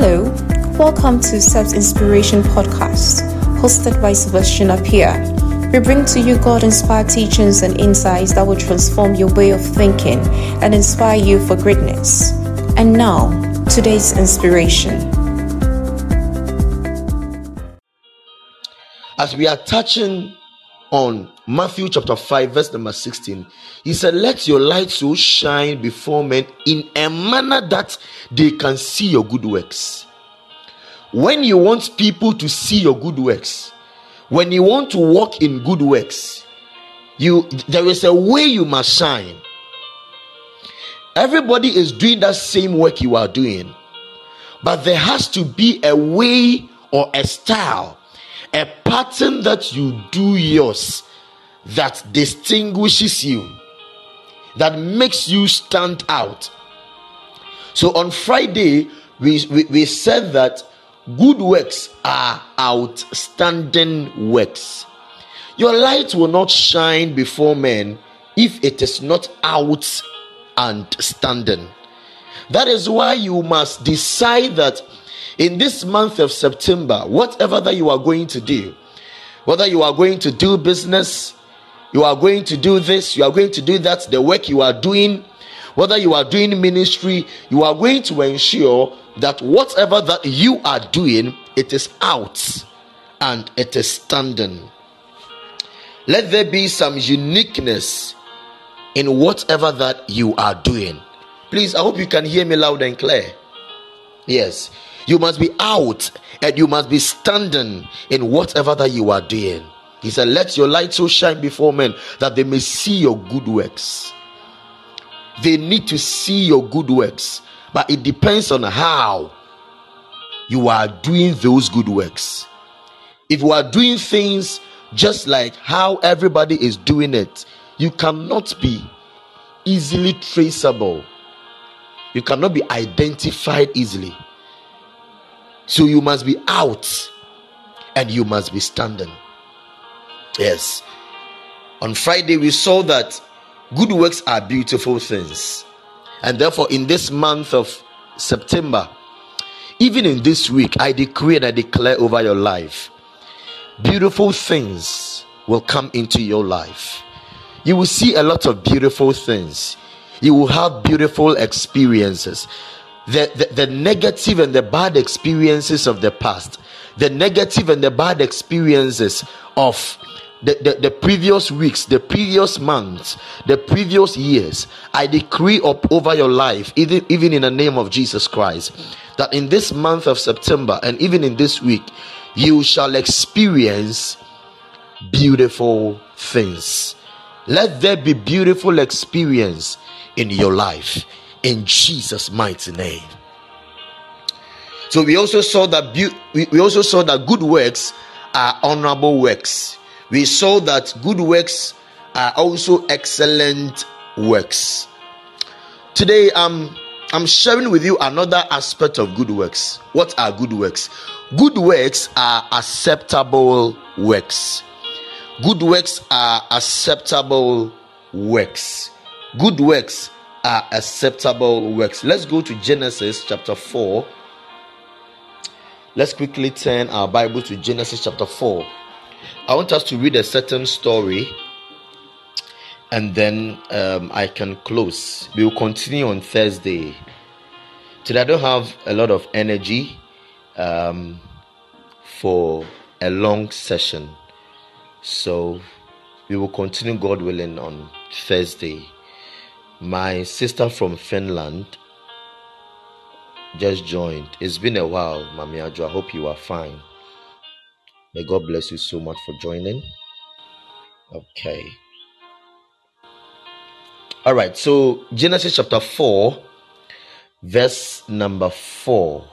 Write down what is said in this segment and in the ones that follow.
Hello, welcome to Self Inspiration Podcast, hosted by Sebastian Apia. We bring to you God inspired teachings and insights that will transform your way of thinking and inspire you for greatness. And now, today's inspiration. As we are touching on Matthew chapter 5, verse number 16, he said, Let your light so shine before men in a manner that they can see your good works. When you want people to see your good works, when you want to walk in good works, you there is a way you must shine. Everybody is doing that same work you are doing, but there has to be a way or a style a pattern that you do yours that distinguishes you, that makes you stand out. So on Friday, we, we, we said that good works are outstanding works. Your light will not shine before men if it is not out and standing. That is why you must decide that in this month of September, whatever that you are going to do, whether you are going to do business, you are going to do this, you are going to do that, the work you are doing, whether you are doing ministry, you are going to ensure that whatever that you are doing, it is out and it is standing. Let there be some uniqueness in whatever that you are doing. Please, I hope you can hear me loud and clear. Yes, you must be out and you must be standing in whatever that you are doing. He said, Let your light so shine before men that they may see your good works. They need to see your good works, but it depends on how you are doing those good works. If you are doing things just like how everybody is doing it, you cannot be easily traceable. You cannot be identified easily. So you must be out and you must be standing. Yes. On Friday, we saw that good works are beautiful things. And therefore, in this month of September, even in this week, I decree and I declare over your life beautiful things will come into your life. You will see a lot of beautiful things. You will have beautiful experiences the, the, the negative and the bad experiences of the past, the negative and the bad experiences of the, the, the, previous weeks, the previous months, the previous years, I decree up over your life, even, even in the name of Jesus Christ, that in this month of September and even in this week, you shall experience beautiful things. Let there be beautiful experience in your life in Jesus' mighty name. So we also saw that be- we also saw that good works are honorable works. We saw that good works are also excellent works. Today I'm I'm sharing with you another aspect of good works. What are good works? Good works are acceptable works. Good works are acceptable works. Good works are acceptable works. Let's go to Genesis chapter 4. Let's quickly turn our Bible to Genesis chapter 4. I want us to read a certain story and then um, I can close. We will continue on Thursday. Today, I don't have a lot of energy um, for a long session, so we will continue, God willing, on Thursday my sister from Finland just joined. It's been a while, Mami Ajo. I hope you are fine. May God bless you so much for joining. Okay. All right. So, Genesis chapter 4, verse number 4.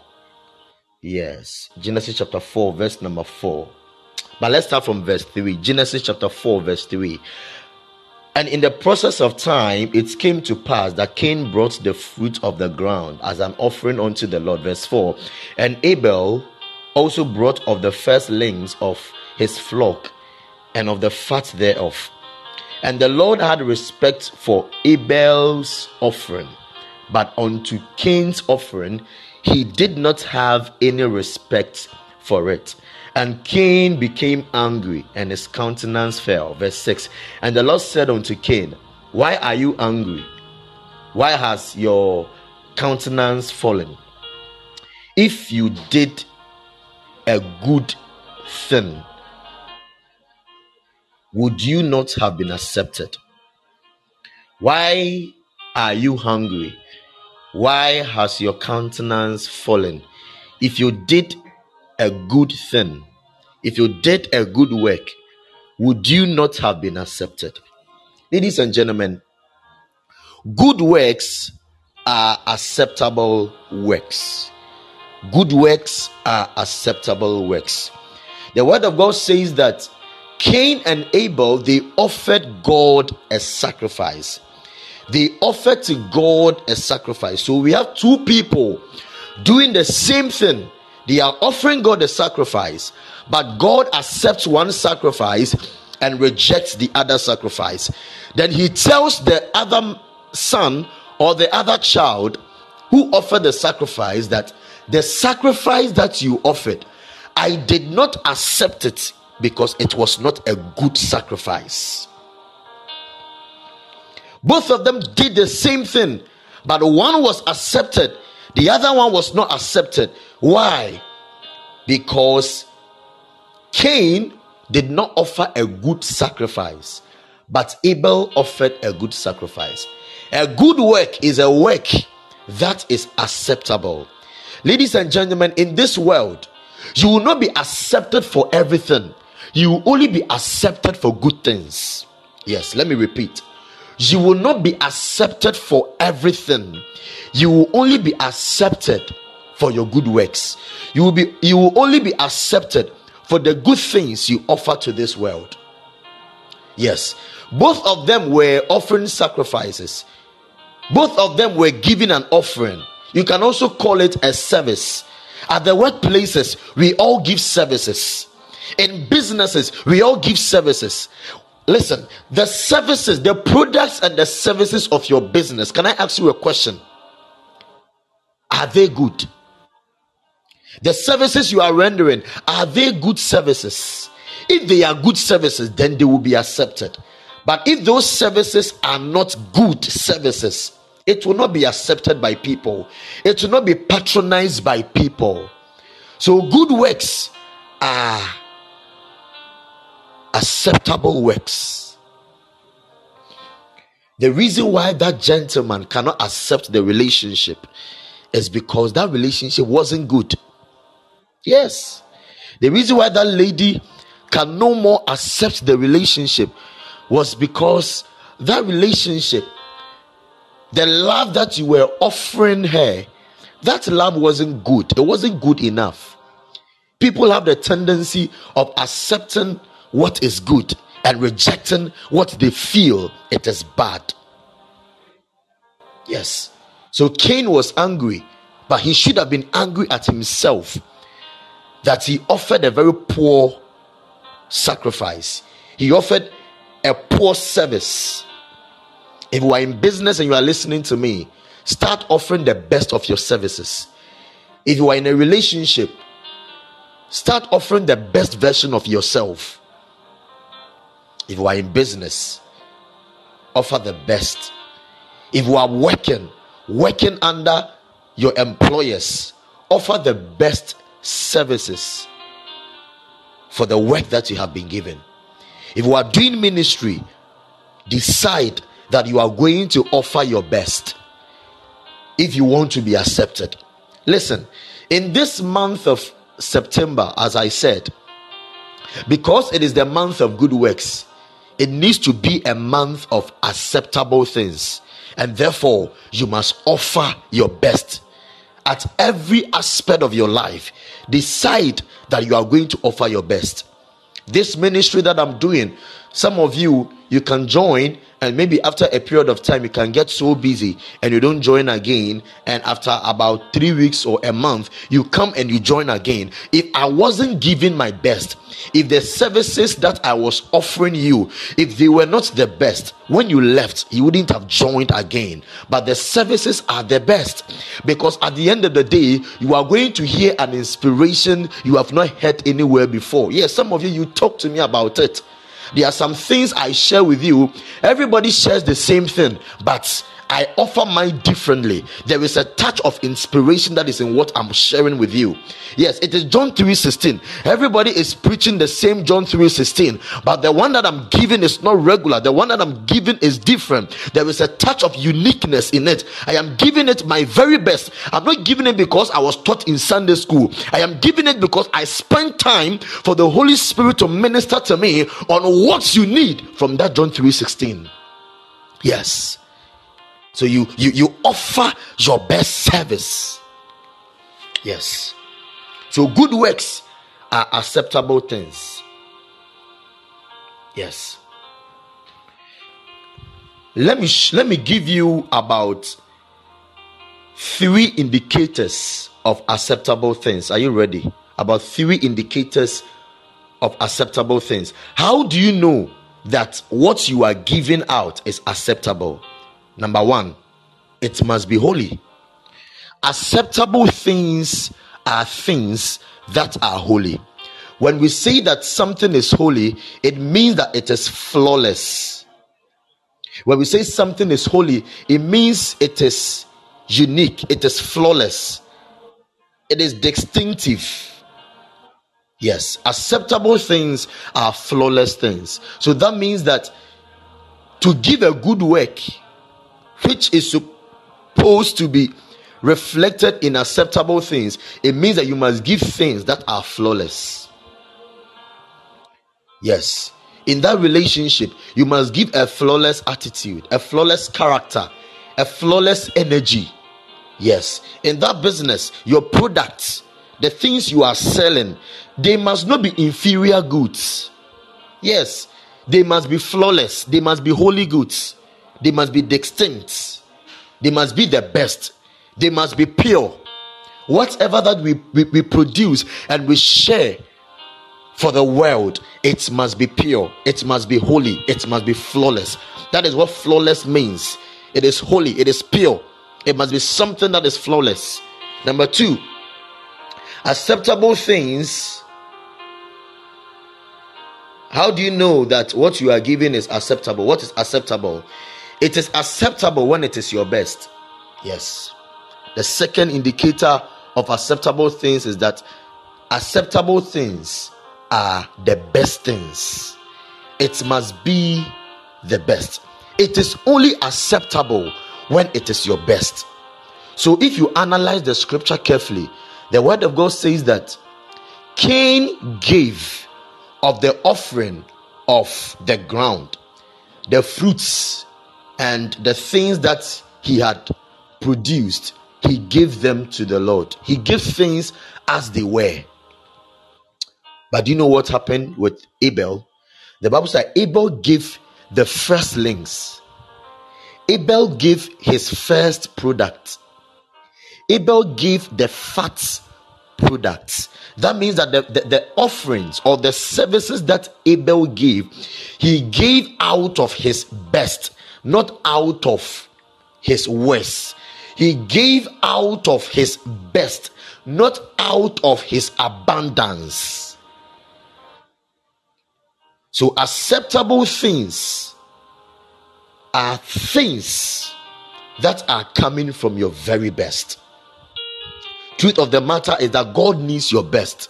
Yes. Genesis chapter 4, verse number 4. But let's start from verse 3. Genesis chapter 4, verse 3. And in the process of time, it came to pass that Cain brought the fruit of the ground as an offering unto the Lord. Verse 4 And Abel also brought of the firstlings of his flock and of the fat thereof. And the Lord had respect for Abel's offering, but unto Cain's offering he did not have any respect for it. And Cain became angry, and his countenance fell. Verse 6 And the Lord said unto Cain, Why are you angry? Why has your countenance fallen? If you did a good thing, would you not have been accepted? Why are you hungry? Why has your countenance fallen? If you did a good thing, if you did a good work, would you not have been accepted? Ladies and gentlemen, good works are acceptable works. Good works are acceptable works. The word of God says that Cain and Abel they offered God a sacrifice. They offered to God a sacrifice. So we have two people doing the same thing. They are offering God a sacrifice, but God accepts one sacrifice and rejects the other sacrifice. Then he tells the other son or the other child who offered the sacrifice that the sacrifice that you offered, I did not accept it because it was not a good sacrifice. Both of them did the same thing, but one was accepted, the other one was not accepted. Why? Because Cain did not offer a good sacrifice, but Abel offered a good sacrifice. A good work is a work that is acceptable. Ladies and gentlemen, in this world, you will not be accepted for everything. You will only be accepted for good things. Yes, let me repeat. You will not be accepted for everything. You will only be accepted for your good works. You will be you will only be accepted for the good things you offer to this world. Yes, both of them were offering sacrifices. Both of them were giving an offering. You can also call it a service. At the workplaces, we all give services. In businesses, we all give services. Listen, the services, the products and the services of your business. Can I ask you a question? Are they good? The services you are rendering, are they good services? If they are good services, then they will be accepted. But if those services are not good services, it will not be accepted by people, it will not be patronized by people. So, good works are acceptable works. The reason why that gentleman cannot accept the relationship is because that relationship wasn't good. Yes. The reason why that lady can no more accept the relationship was because that relationship, the love that you were offering her, that love wasn't good. It wasn't good enough. People have the tendency of accepting what is good and rejecting what they feel it is bad. Yes. So Cain was angry, but he should have been angry at himself that he offered a very poor sacrifice. He offered a poor service. If you are in business and you are listening to me, start offering the best of your services. If you are in a relationship, start offering the best version of yourself. If you are in business, offer the best. If you are working, working under your employers, offer the best services for the work that you have been given. If you are doing ministry, decide that you are going to offer your best if you want to be accepted. Listen, in this month of September, as I said, because it is the month of good works, it needs to be a month of acceptable things, and therefore, you must offer your best at every aspect of your life. Decide that you are going to offer your best. This ministry that I'm doing, some of you, you can join and maybe after a period of time you can get so busy and you don't join again and after about 3 weeks or a month you come and you join again if i wasn't giving my best if the services that i was offering you if they were not the best when you left you wouldn't have joined again but the services are the best Because at the end of the day, you are going to hear an inspiration you have not heard anywhere before. Yes, some of you, you talk to me about it. There are some things I share with you. Everybody shares the same thing, but I offer mine differently. There is a touch of inspiration that is in what I'm sharing with you. Yes, it is John 3:16. Everybody is preaching the same John 3:16, but the one that I'm giving is not regular. The one that I'm giving is different. There is a touch of uniqueness in it. I am giving it my very best. I'm not giving it because I was taught in Sunday school. I am giving it because I spent time for the Holy Spirit to minister to me on what you need from that John 3:16. Yes. So you you you offer your best service. Yes. So good works are acceptable things. Yes. Let me let me give you about three indicators of acceptable things. Are you ready? About three indicators of acceptable things. How do you know that what you are giving out is acceptable? Number one, it must be holy. Acceptable things are things that are holy. When we say that something is holy, it means that it is flawless. When we say something is holy, it means it is unique, it is flawless, it is distinctive. Yes, acceptable things are flawless things. So that means that to give a good work, which is supposed to be reflected in acceptable things, it means that you must give things that are flawless. Yes, in that relationship, you must give a flawless attitude, a flawless character, a flawless energy. Yes, in that business, your products, the things you are selling, they must not be inferior goods. Yes, they must be flawless, they must be holy goods. They must be distinct. They must be the best. They must be pure. Whatever that we, we, we produce and we share for the world, it must be pure. It must be holy. It must be flawless. That is what flawless means. It is holy. It is pure. It must be something that is flawless. Number two, acceptable things how do you know that what you are giving is acceptable? What is acceptable? It is acceptable when it is your best. Yes. The second indicator of acceptable things is that acceptable things are the best things. It must be the best. It is only acceptable when it is your best. So if you analyze the scripture carefully, the word of God says that Cain gave of the offering of the ground, the fruits and the things that he had produced, he gave them to the Lord. He gave things as they were. But do you know what happened with Abel? The Bible says Abel gave the firstlings. Abel gave his first product. Abel gave the fat products. That means that the, the, the, offerings or the services that Abel gave, he gave out of his best not out of his worst. He gave out of his best, not out of his abundance. So, acceptable things are things that are coming from your very best. Truth of the matter is that God needs your best.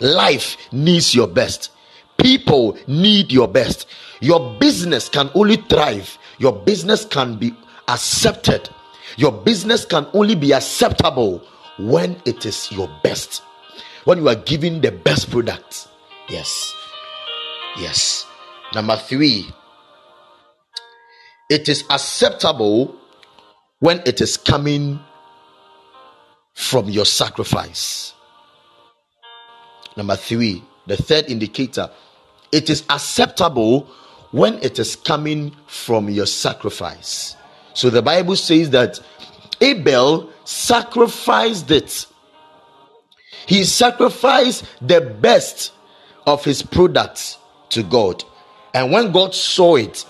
Life needs your best. People need your best. Your business can only thrive, your business can be accepted, your business can only be acceptable when it is your best. When you are giving the best product. Yes. Yes. Number three, it is acceptable when it is coming from your sacrifice. Number three, the third indicator it is acceptable when it is coming from your sacrifice. So the Bible says that Abel sacrificed it. He sacrificed the best of his products to God. And when God saw it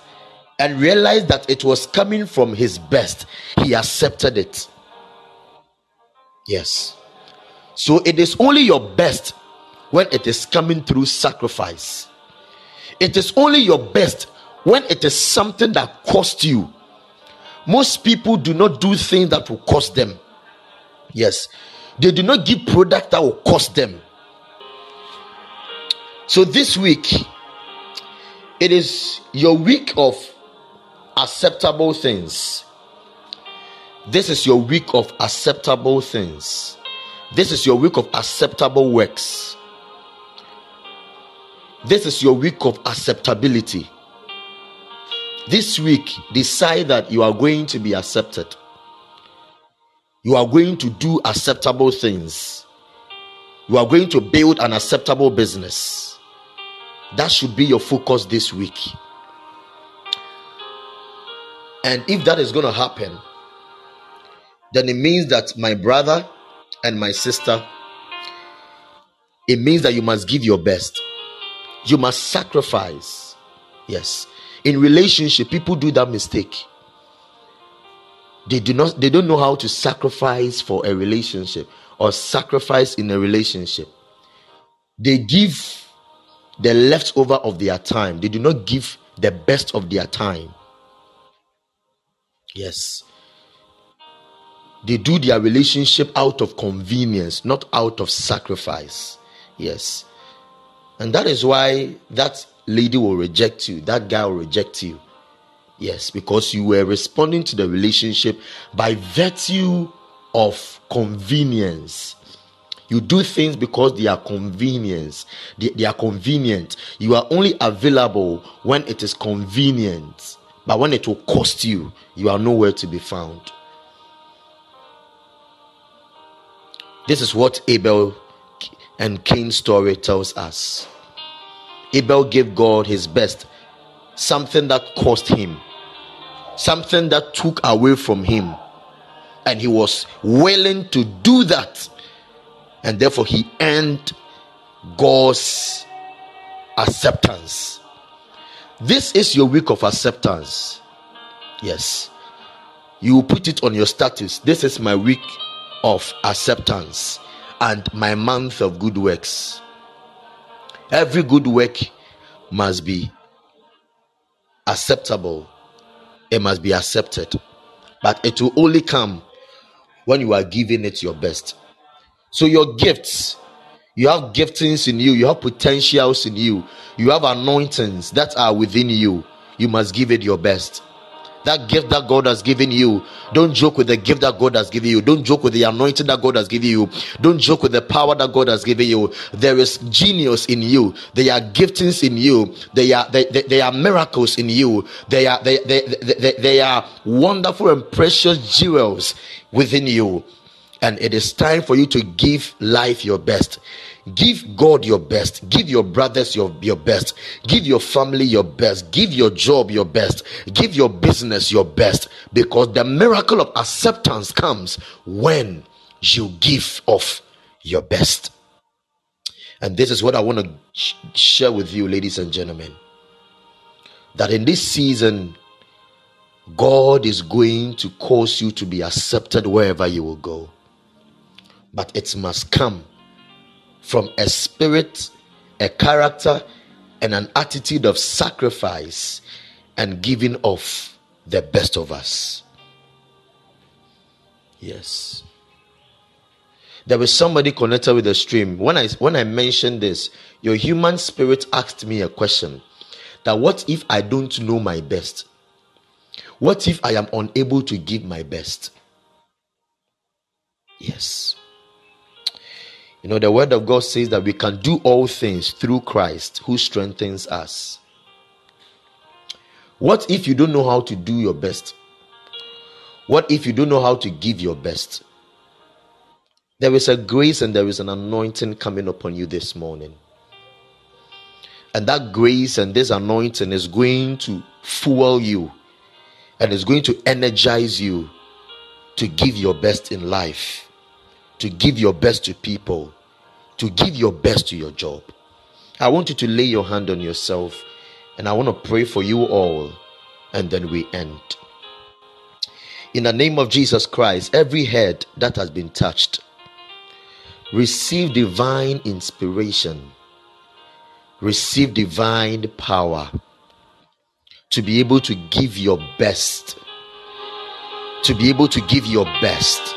and realized that it was coming from his best, he accepted it. Yes. So it is only your best when it is coming through sacrifice. It is only your best when it is something that cost you. Most people do not do things that will cost them. Yes. They do not give product that will cost them. So this week, it is your week of acceptable things. This is your week of acceptable things. This is your week of acceptable works. This is your week of acceptability. This week, decide that you are going to be accepted. You are going to do acceptable things. You are going to build an acceptable business. That should be your focus this week. And if that is going to happen, then it means that my brother and my sister, it means that you must give your best. You must sacrifice. Yes. In relationship, people do that mistake. They do not they don't know how to sacrifice for a relationship or sacrifice in a relationship. They give the leftover of their time. They do not give the best of their time. Yes. They do their relationship out of convenience, not out of sacrifice. Yes. And that is why that lady will reject you, that guy will reject you. Yes, because you were responding to the relationship by virtue of convenience. You do things because they are convenience. They, they are convenient. You are only available when it is convenient. But when it will cost you, you are nowhere to be found. This is what Abel and Cain's story tells us. Abel gave God his best, something that cost him, something that took away from him. And he was willing to do that. And therefore, he earned God's acceptance. This is your week of acceptance. Yes. You put it on your status. This is my week of acceptance and my month of good works. Every good work must be acceptable, it must be accepted, but it will only come when you are giving it your best. So, your gifts, you have giftings in you, you have potentials in you, you have anointings that are within you. You must give it your best that gift that God has given you. Don't joke with the gift that God has given you. Don't joke with the anointing that God has given you. Don't joke with the power that God has given you. There is genius in you. There are giftings in you. There are they, they, are miracles in you. They are they, they, they, they are wonderful and precious jewels within you. And it is time for you to give life your best. Give God your best. Give your brothers your, your best. Give your family your best. Give your job your best. Give your business your best. Because the miracle of acceptance comes when you give of your best. And this is what I want to sh- share with you, ladies and gentlemen. That in this season, God is going to cause you to be accepted wherever you will go. But it must come from a spirit, a character, and an attitude of sacrifice and giving of the best of us. Yes. There was somebody connected with the stream. When I when I mentioned this, your human spirit asked me a question that what if I don't know my best? What if I am unable to give my best? Yes. You know, the word of God says that we can do all things through Christ who strengthens us. What if you don't know how to do your best? What if you don't know how to give your best? There is a grace and there is an anointing coming upon you this morning. And that grace and this anointing is going to fuel you and is going to energize you to give your best in life to give your best to people, to give your best to your job. I want you to lay your hand on yourself and I want to pray for you all and then we end. In the name of Jesus Christ, every head that has been touched, receive divine inspiration, receive divine power to be able to give your best, to be able to give your best,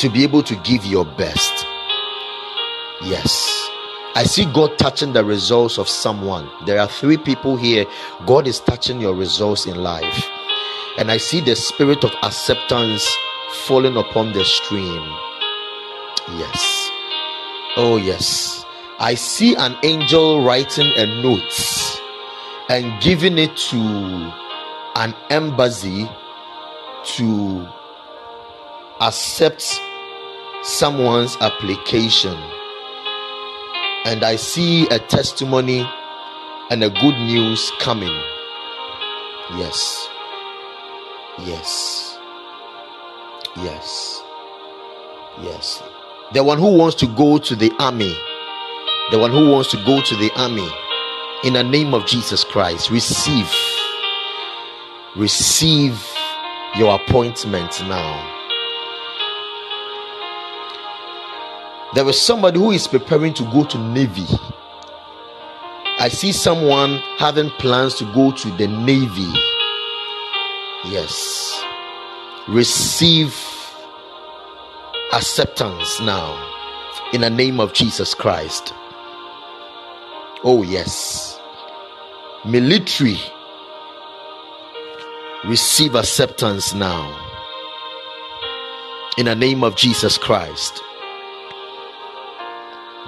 to be able to give your best. Yes. I see God touching the results of someone. There are three people here. God is touching your results in life. And I see the spirit of acceptance falling upon the stream. Yes. Oh, yes. I see an angel writing a note and giving it to an embassy to accept someone's application and I see a testimony and a good news coming. Yes. Yes. Yes. Yes. The one who wants to go to the army, the one who wants to go to the army, in the name of Jesus Christ, receive, receive your appointment now there is somebody who is preparing to go to navy. I see someone having plans to go to the navy. Yes. Receive acceptance now in the name of jesus christ. Oh yes. Military receive acceptance now in the name of jesus christ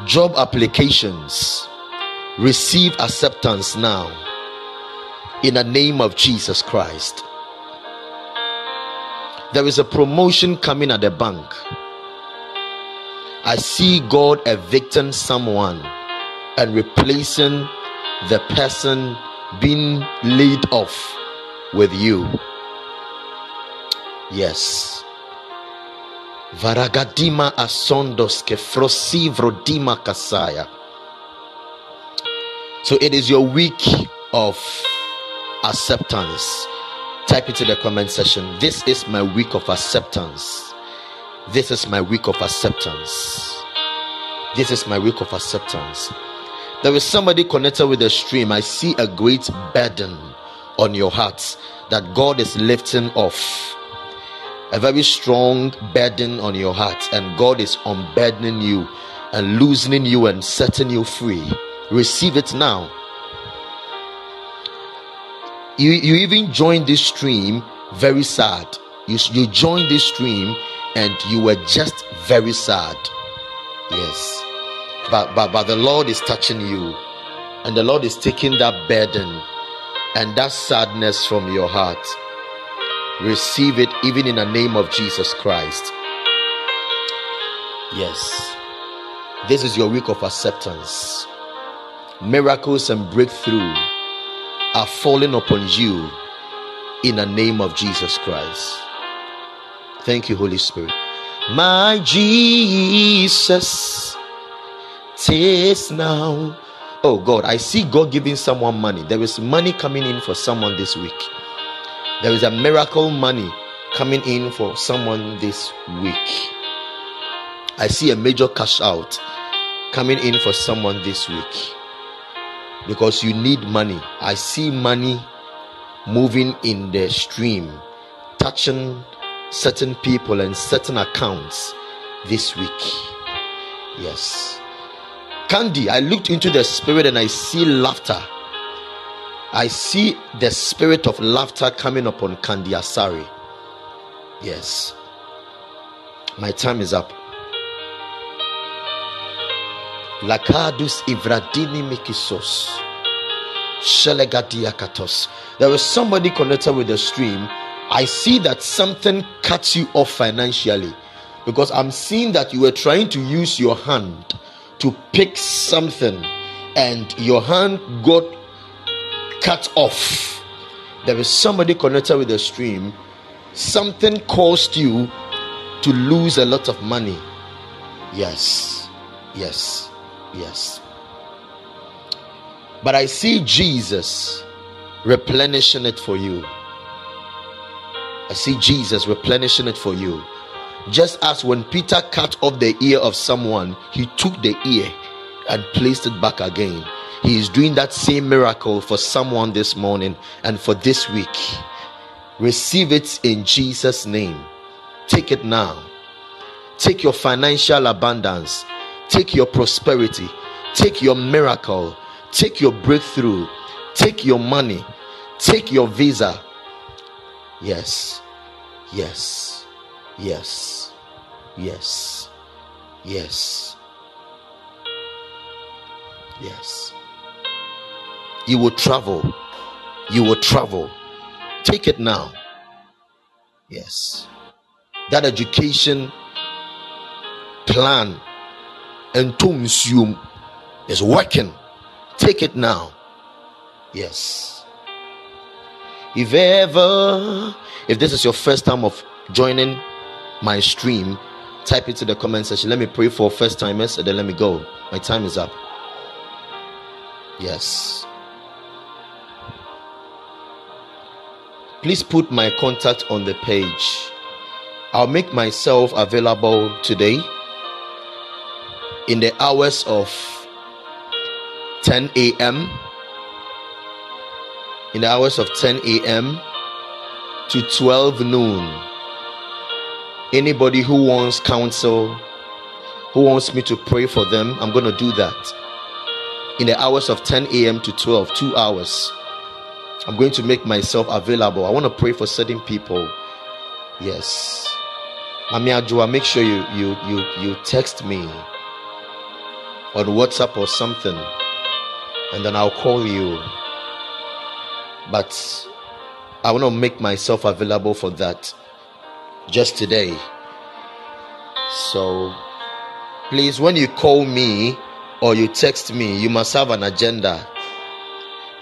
job applications receive acceptance now in the name of Jesus Christ. There is a promotion coming at the bank. I see God evicting someone and replacing the person being laid off with you. Yes. Varagadima asondos ke frosivro dima kasaya. So it is your week of acceptance. Type it in the comment section. This is my week of acceptance. This is my week of acceptance. This is my week of acceptance. There is somebody connected with the stream. I see a great burden on your heart that God is lifting off a very strong burden on your heart, and God is unburdening you and loosening you and setting you free. Receive it now. You, you even joined this stream very sad. You, you joined this stream and you were just very sad. Yes. But, but, but the Lord is touching you, and the Lord is taking that burden and that sadness from your heart Receive it even in the name of Jesus Christ. Yes. This is your week of acceptance. Miracles and breakthrough are falling upon you in the name of Jesus Christ. Thank you, Holy Spirit. My Jesus, taste now. Oh God, I see God giving someone money. There is money coming in for someone this week. There is a miracle money coming in for someone this week. I see a major cash out coming in for someone this week because you need money. I see money moving in the stream, touching certain people and certain accounts this week. Yes. Candy, I looked into the spirit and I see laughter I see the spirit of laughter coming upon Kandi Asari. Yes. My time is up. Lakadus Ivradini Mikisos. Shelegadiakatos. There is somebody connected with the stream. I see that something cuts you off financially because I'm seeing that you were trying to use your hand to pick something and your hand got cut off. There is somebody connected with the stream. Something caused you to lose a lot of money. Yes, yes, yes. But I see Jesus replenishing it for you. I see Jesus replenishing it for you. Just as when Peter cut off the ear of someone, he took the ear and placed it back again. He is doing that same miracle for someone this morning and for this week. Receive it in Jesus' name. Take it now. Take your financial abundance. Take your prosperity. Take your miracle. Take your breakthrough. Take your money. Take your visa. Yes. Yes. Yes. Yes. Yes. Yes. You will travel. You will travel. Take it now. Yes. That education plan and to is working. Take it now. Yes. If ever, if this is your first time of joining my stream, type it to the comment section. Let me pray for first timers and then let me go. My time is up. Yes. Please put my contact on the page. I'll make myself available today in the hours of 10 a.m. In the hours of 10 a.m. to 12 noon. Anybody who wants counsel, who wants me to pray for them, I'm going to do that. In the hours of 10 a.m. to 12, two hours. I'm going to make myself available. I want to pray for certain people. Yes. Mami Ajua, make sure you you you you text me on WhatsApp or something, and then I'll call you. But I want to make myself available for that just today. So please, when you call me or you text me, you must have an agenda.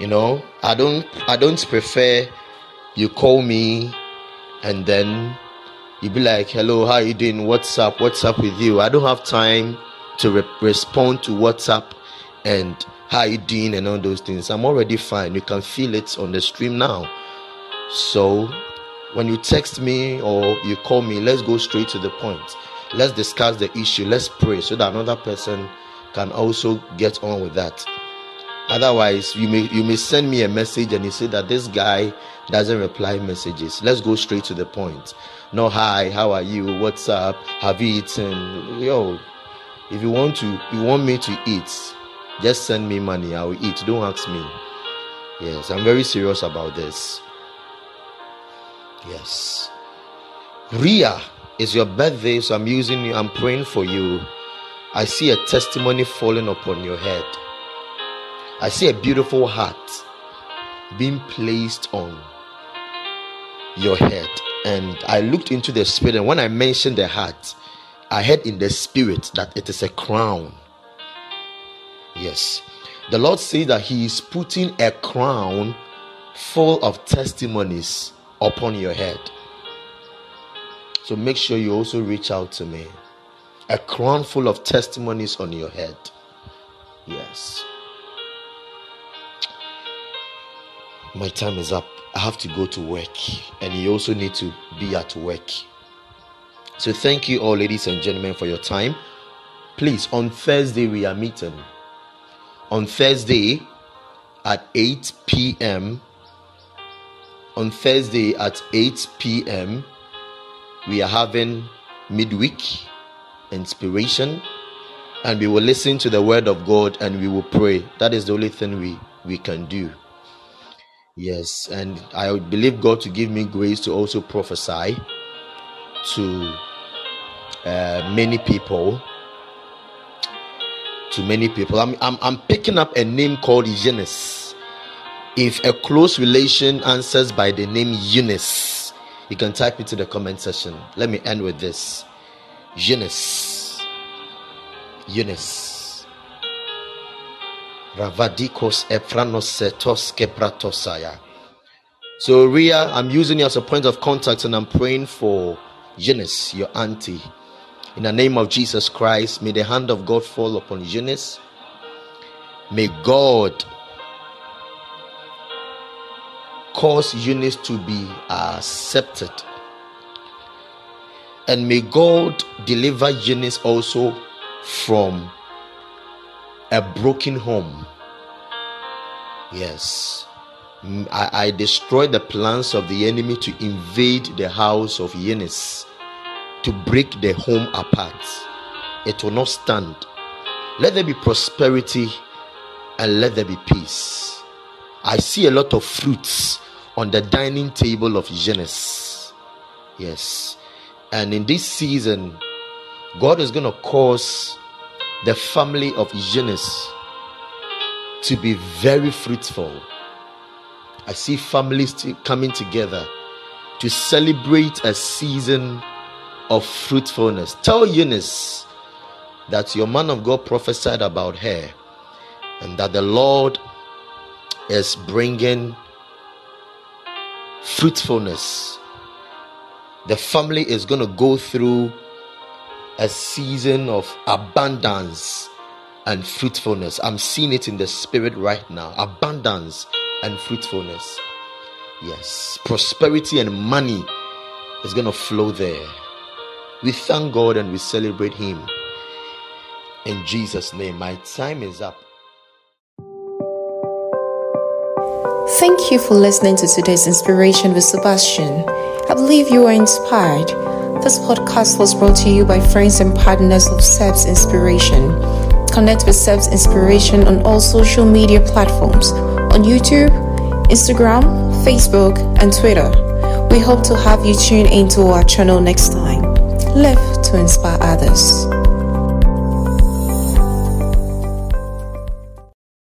You know, I don't I don't prefer you call me and then you be like, "Hello, how you doing? What's up? What's up with you?" I don't have time to re- respond to WhatsApp and how you doing and all those things. I'm already fine. You can feel it on the stream now. So when you text me or you call me, let's go straight to the point. Let's discuss the issue. Let's pray so that another person can also get on with that. Otherwise, you may you may send me a message and you say that this guy doesn't reply messages. Let's go straight to the point. No hi, how are you? What's up? Have you eaten? Yo, if you want to you want me to eat just send me money i will eat don't ask me yes i'm very serious about this yes ria is your birthday so i'm using you i'm praying for you i see a testimony falling upon your head i see a beautiful heart being placed on your head and i looked into the spirit and when i mentioned the heart I heard in the spirit that it is a crown. Yes. The Lord says that He is putting a crown full of testimonies upon your head. So make sure you also reach out to me. A crown full of testimonies on your head. Yes. My time is up. I have to go to work, and you also need to be at work. So thank you all, ladies and gentlemen, for your time. Please, on Thursday we are meeting. On Thursday at 8 p.m. On Thursday at 8 p.m. we are having midweek inspiration and we will listen to the word of God and we will pray. That is the only thing we we can do. Yes, and I believe God to give me grace to also prophesy to uh, many people to many people. I'm, I'm i'm picking up a name called eunice. If a close relation answers by the name eunice you can type it to the comment section. Let me end with this. Eunice. Eunice ravadikos efranosetos kepratosaya so ria i'm using you as a point of contact and i'm praying for eunice your auntie. In the name of Jesus Christ, may the hand of God fall upon Eunice. May God cause Eunice to be accepted. And may God deliver Eunice also from a broken home. Yes. I, I destroy the plans of the enemy to invade the house of Eunice, to break the home apart. It will not stand. Let there be prosperity and let there be peace. I see a lot of fruits on the dining table of Eunice. Yes. And in this season, God is going to cause the family of Eunice to be very fruitful. I see families coming together to celebrate a season of fruitfulness. Tell Eunice that your man of God prophesied about her and that the Lord is bringing fruitfulness. The family is going to go through a season of abundance and fruitfulness. I'm seeing it in the spirit right now. Abundance and fruitfulness. Yes, prosperity and money is going to flow there. We thank God and we celebrate Him. In Jesus' name, my time is up. Thank you for listening to today's inspiration with Sebastian. I believe you are inspired. This podcast was brought to you by friends and partners of SEBS Inspiration. Connect with SEBS Inspiration on all social media platforms on YouTube, Instagram, Facebook, and Twitter. We hope to have you tune into our channel next time. Live to inspire others.